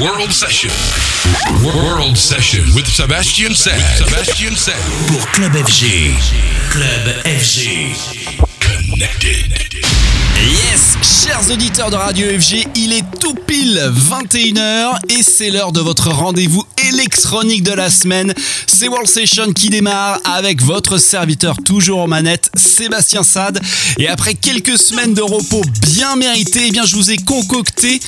World Session. World Session with Sebastian Sad. Sebastian Sad. Pour Club FG. Club FG. Connected. Yes, chers auditeurs de Radio FG, il est tout pile 21h et c'est l'heure de votre rendez-vous électronique de la semaine. C'est World Session qui démarre avec votre serviteur toujours aux manettes, Sébastien Sade. Et après quelques semaines de repos bien méritées, eh bien je vous ai concocté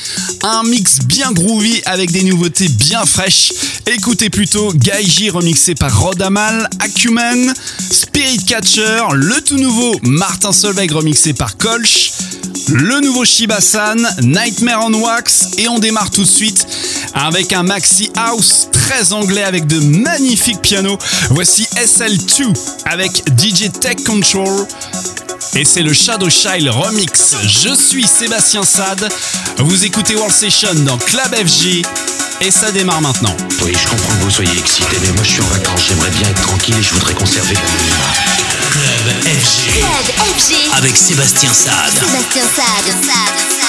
un mix bien groovy avec des nouveautés bien fraîches. Écoutez plutôt Gaiji remixé par Rodamal, Acumen, Spirit Catcher, le tout nouveau Martin Solveig remixé par Kolsch, le nouveau Shiba-san, Nightmare on Wax et on démarre tout de suite avec un maxi house très anglais avec de magnifiques pianos. Voici SL2 avec DJ Tech Control et c'est le Shadow Child remix. Je suis Sébastien Sade, vous écoutez World Session dans Club FG et ça démarre maintenant. Oui, je comprends que vous soyez excité, mais moi je suis en vacances, j'aimerais bien être tranquille et je voudrais conserver. Club FG. Club FG. Avec Sébastien Sade. Sébastien Sade. Connected.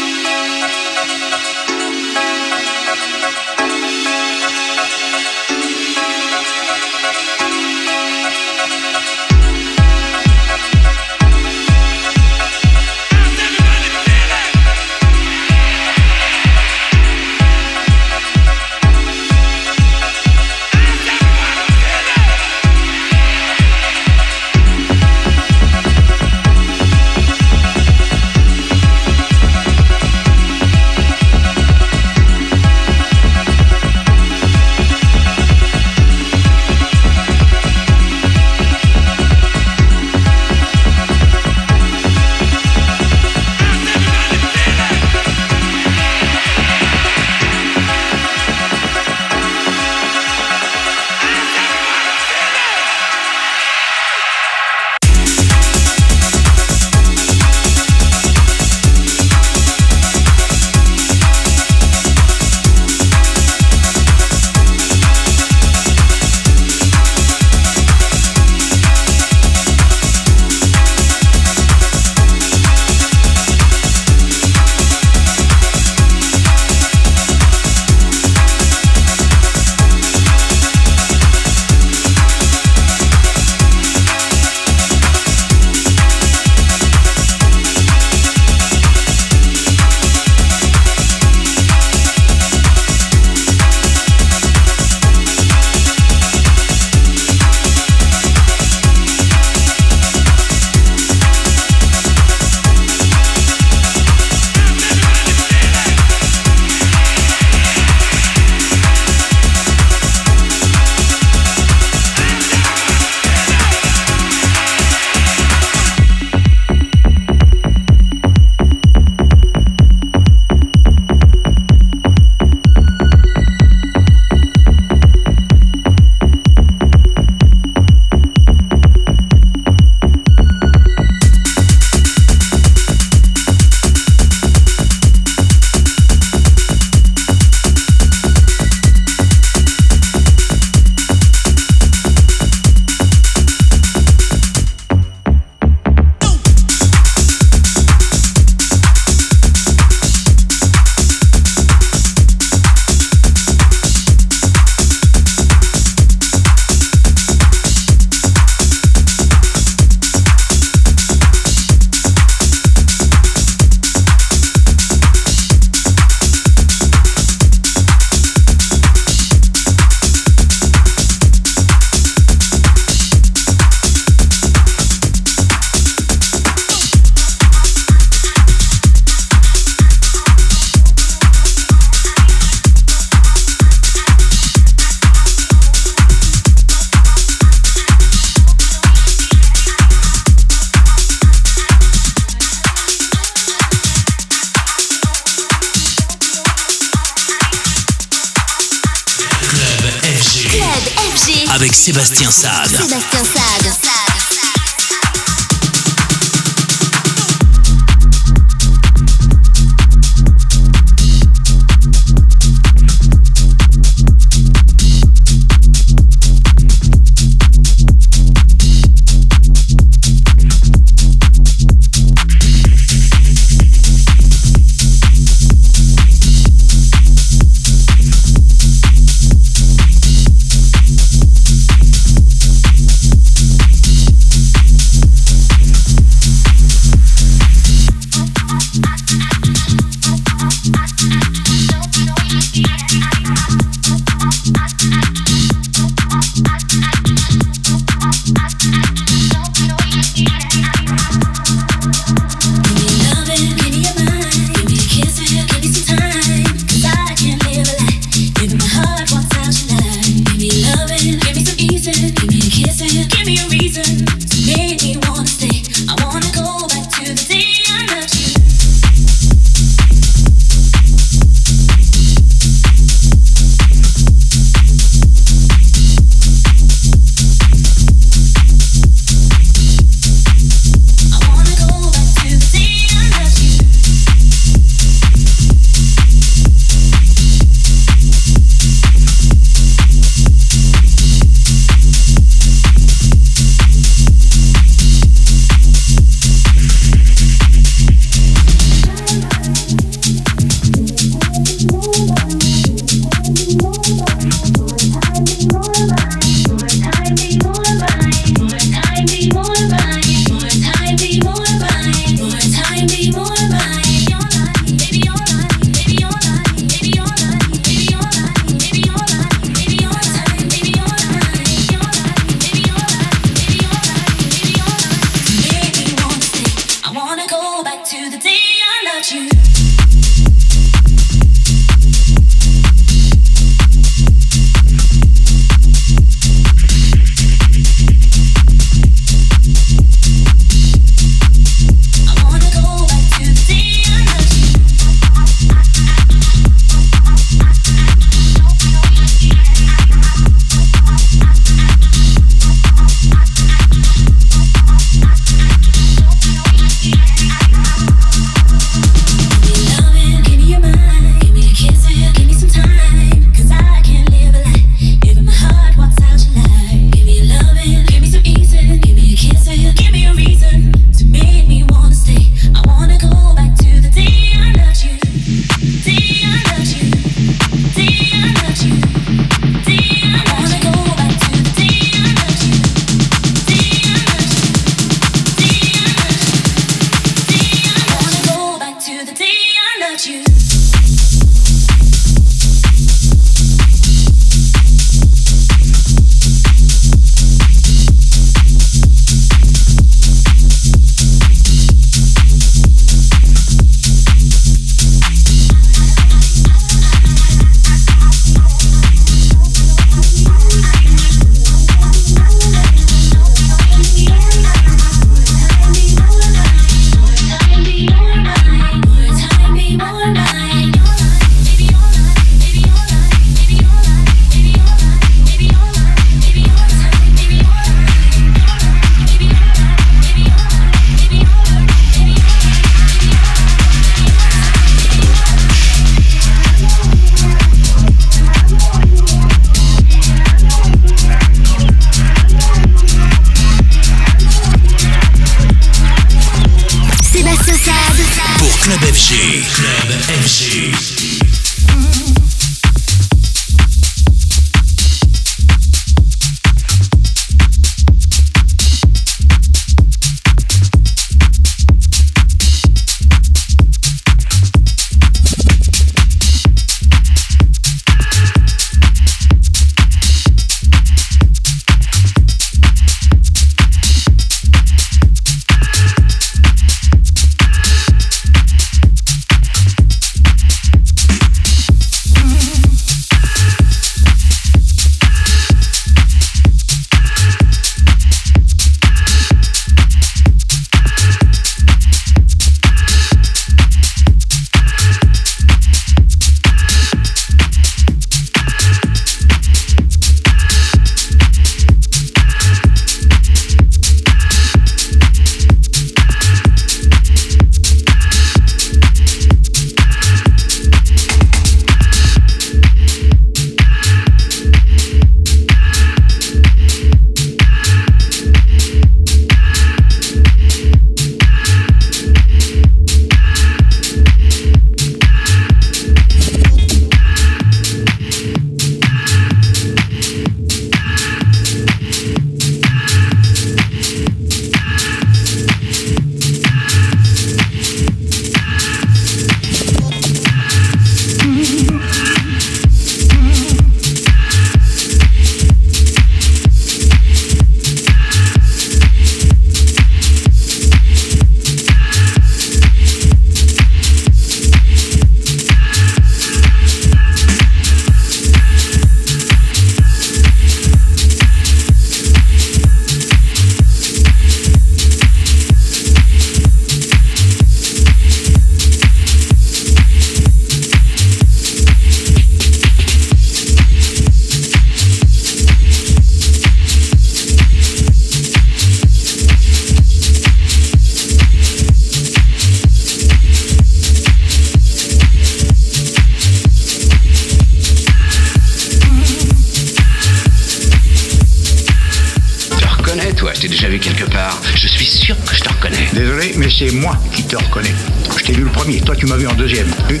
Tu m'as vu en deuxième. Vu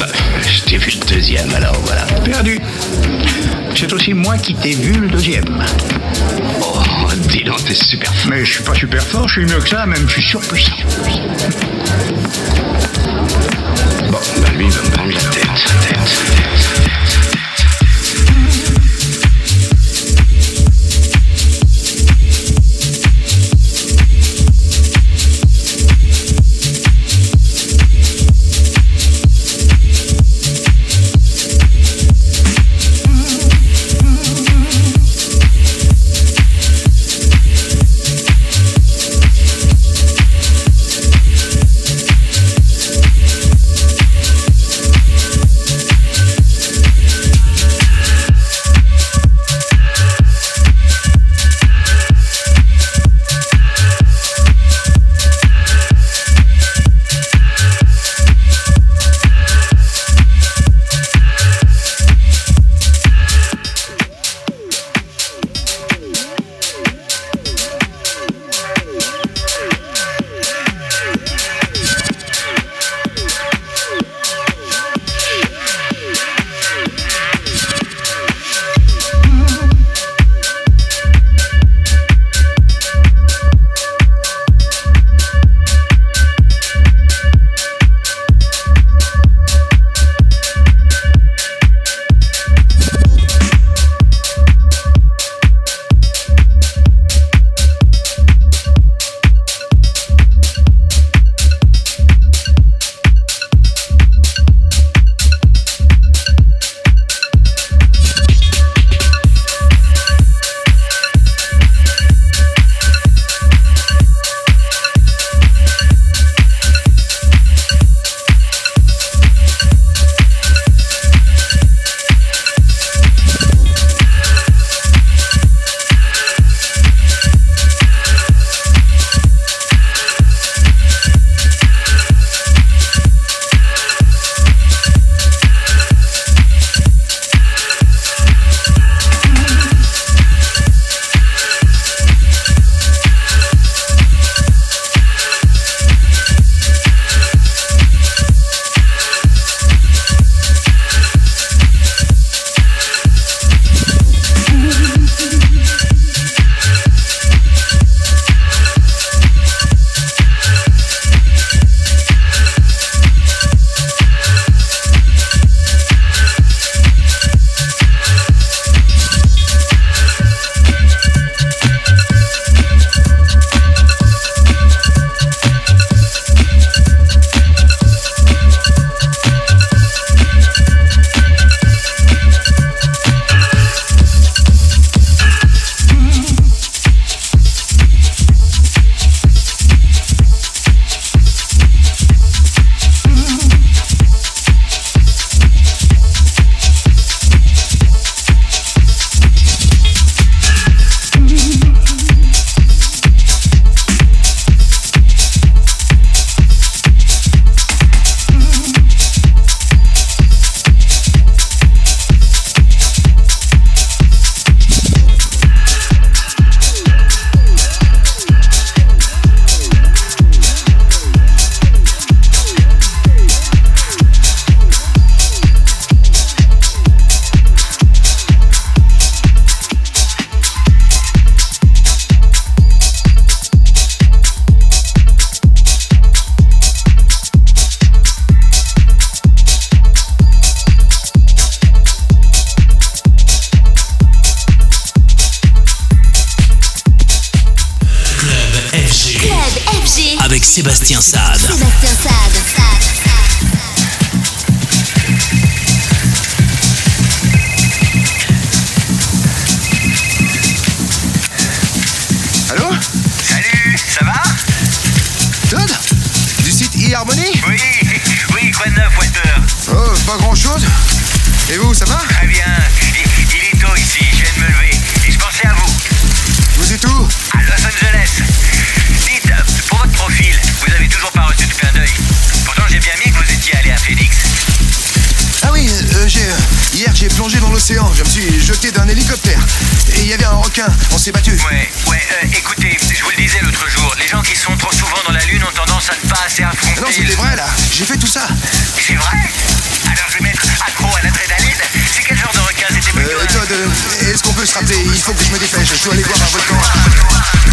Bah, je t'ai vu le deuxième, alors voilà. Perdu. C'est aussi moi qui t'ai vu le deuxième. Oh, dis donc, t'es super fort. Mais je suis pas super fort, je suis mieux que ça, même je suis surpuissant. Bon, bah lui, il va me prendre la tête. tête. Sébastien il faut que je me dépêche, je dois aller voir un volcan.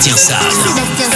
Sébastien Sade.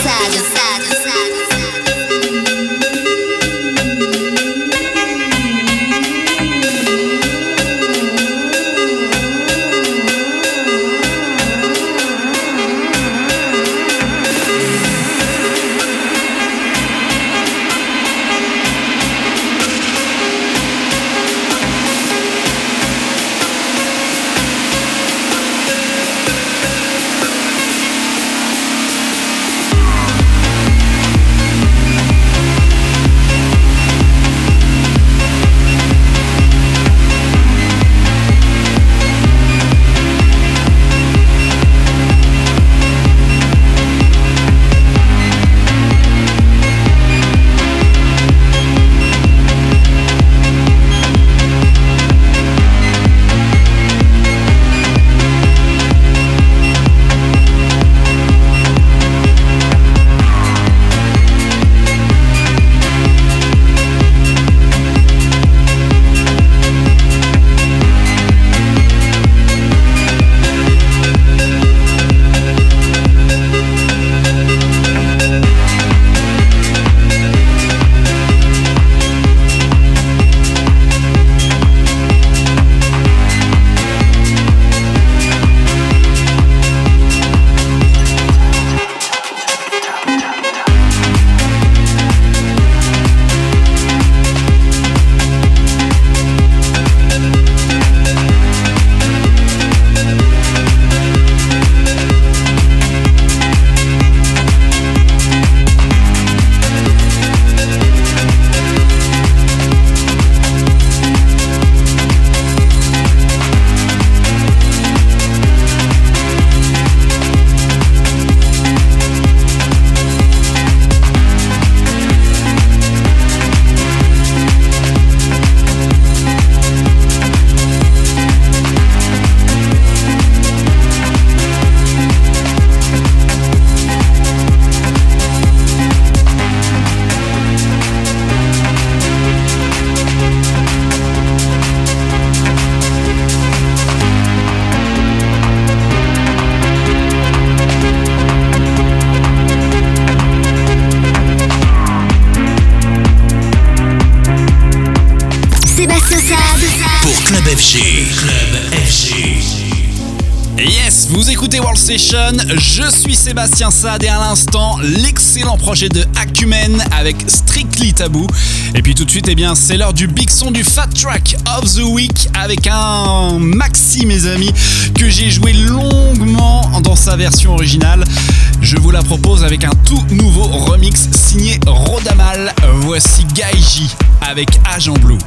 Sébastien Sade et à l'instant, l'excellent projet de Acumen avec Strictly Taboo. Et puis tout de suite, eh bien, c'est l'heure du big son du Fat Track of the Week avec un maxi, mes amis, que j'ai joué longuement dans sa version originale. Je vous la propose avec un tout nouveau remix signé Rodamal. Voici Gaiji avec Agent Blue.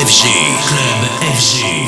FG. Club FG.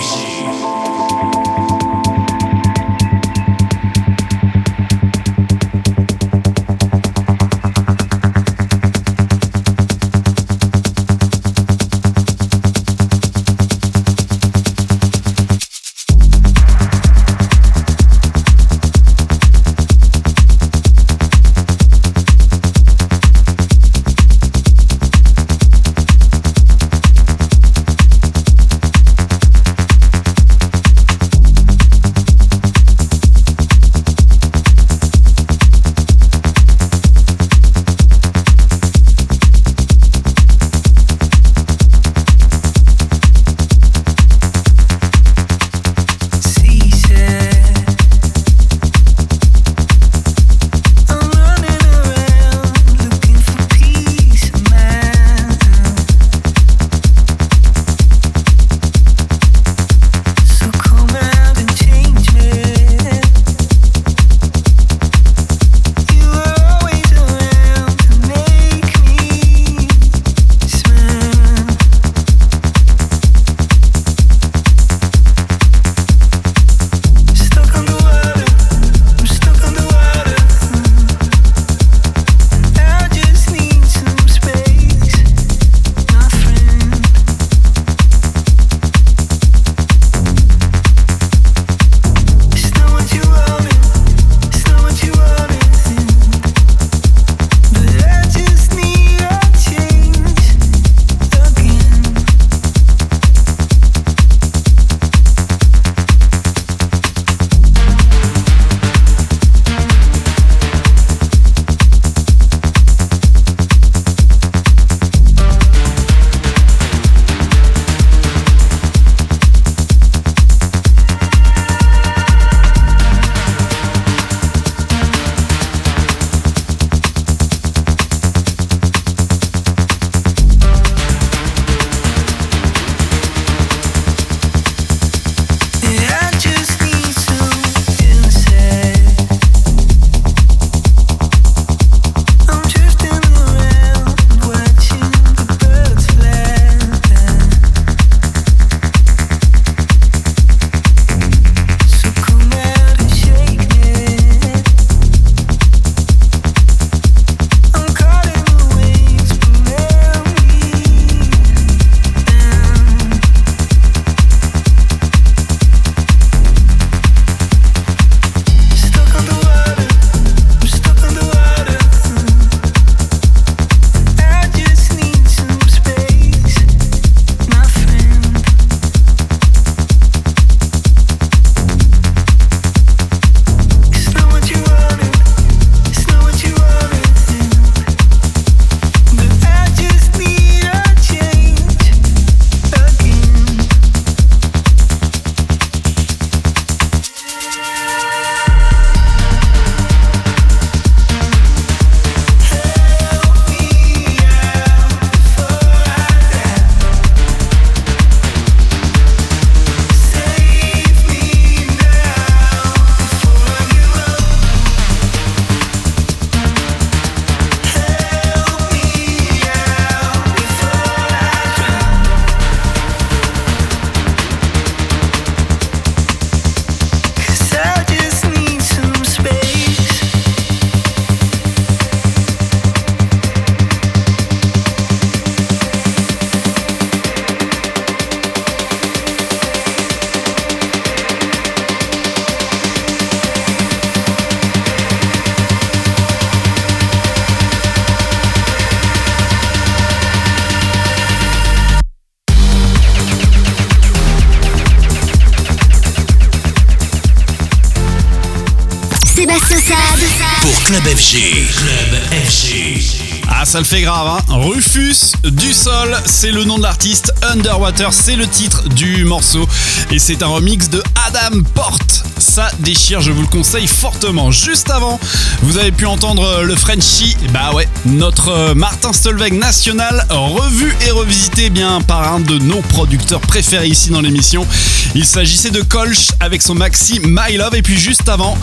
Ça le fait grave. Hein. Rufus du sol, c'est le nom de l'artiste. Underwater, c'est le titre du morceau. Et c'est un remix de Adam Porte. ça déchire, je vous le conseille fortement. Juste avant, vous avez pu entendre le Frenchie, bah ouais, notre euh, Martin Stolweg national, revu et revisité bien par un de nos producteurs préférés ici dans l'émission. Il s'agissait de Kolsch avec son maxi My Love et puis juste avant,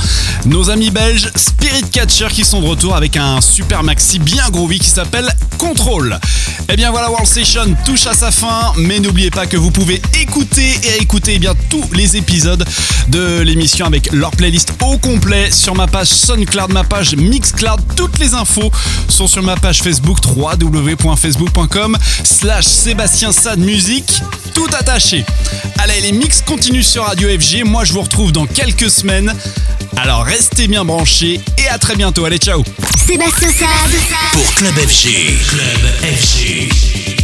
nos amis belges Spirit Catcher qui sont de retour avec un super maxi bien groovy qui s'appelle Control. Et bien voilà, World Station touche à sa fin, mais n'oubliez pas que vous pouvez écouter et écouter eh bien tous les épisodes de l'émission avec leur playlist au complet sur ma page SoundCloud, ma page Mixcloud. Toutes les infos sont sur ma page Facebook www.facebook.com slash Sébastien Sad Musique, tout attaché. Allez, les mix continuent sur Radio FG. Moi, je vous retrouve dans quelques semaines. Alors restez bien branchés et à très bientôt. Allez, ciao. Sébastien. Pour Club FG. Club FG.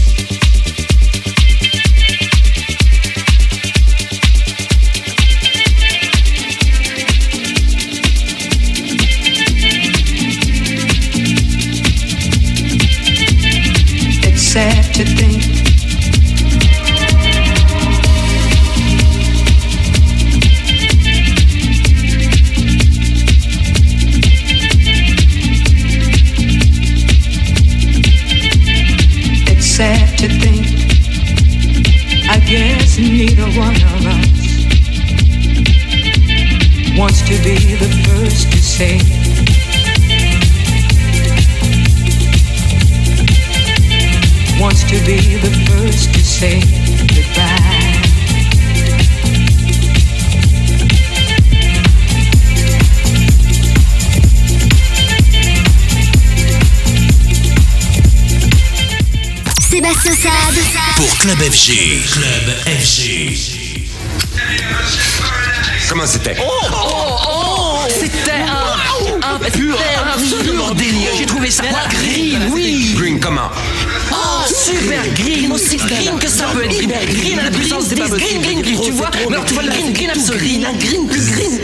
Club FG. Club FG. Comment c'était? C'était un, un pur, délire. J'ai trouvé ça green, oui. Green. Comment? Oh, super green, aussi green que ça peut être. Hyper green. À la puissance des green, green, green, tu vois? Tu vois le green, green absolu, green plus green.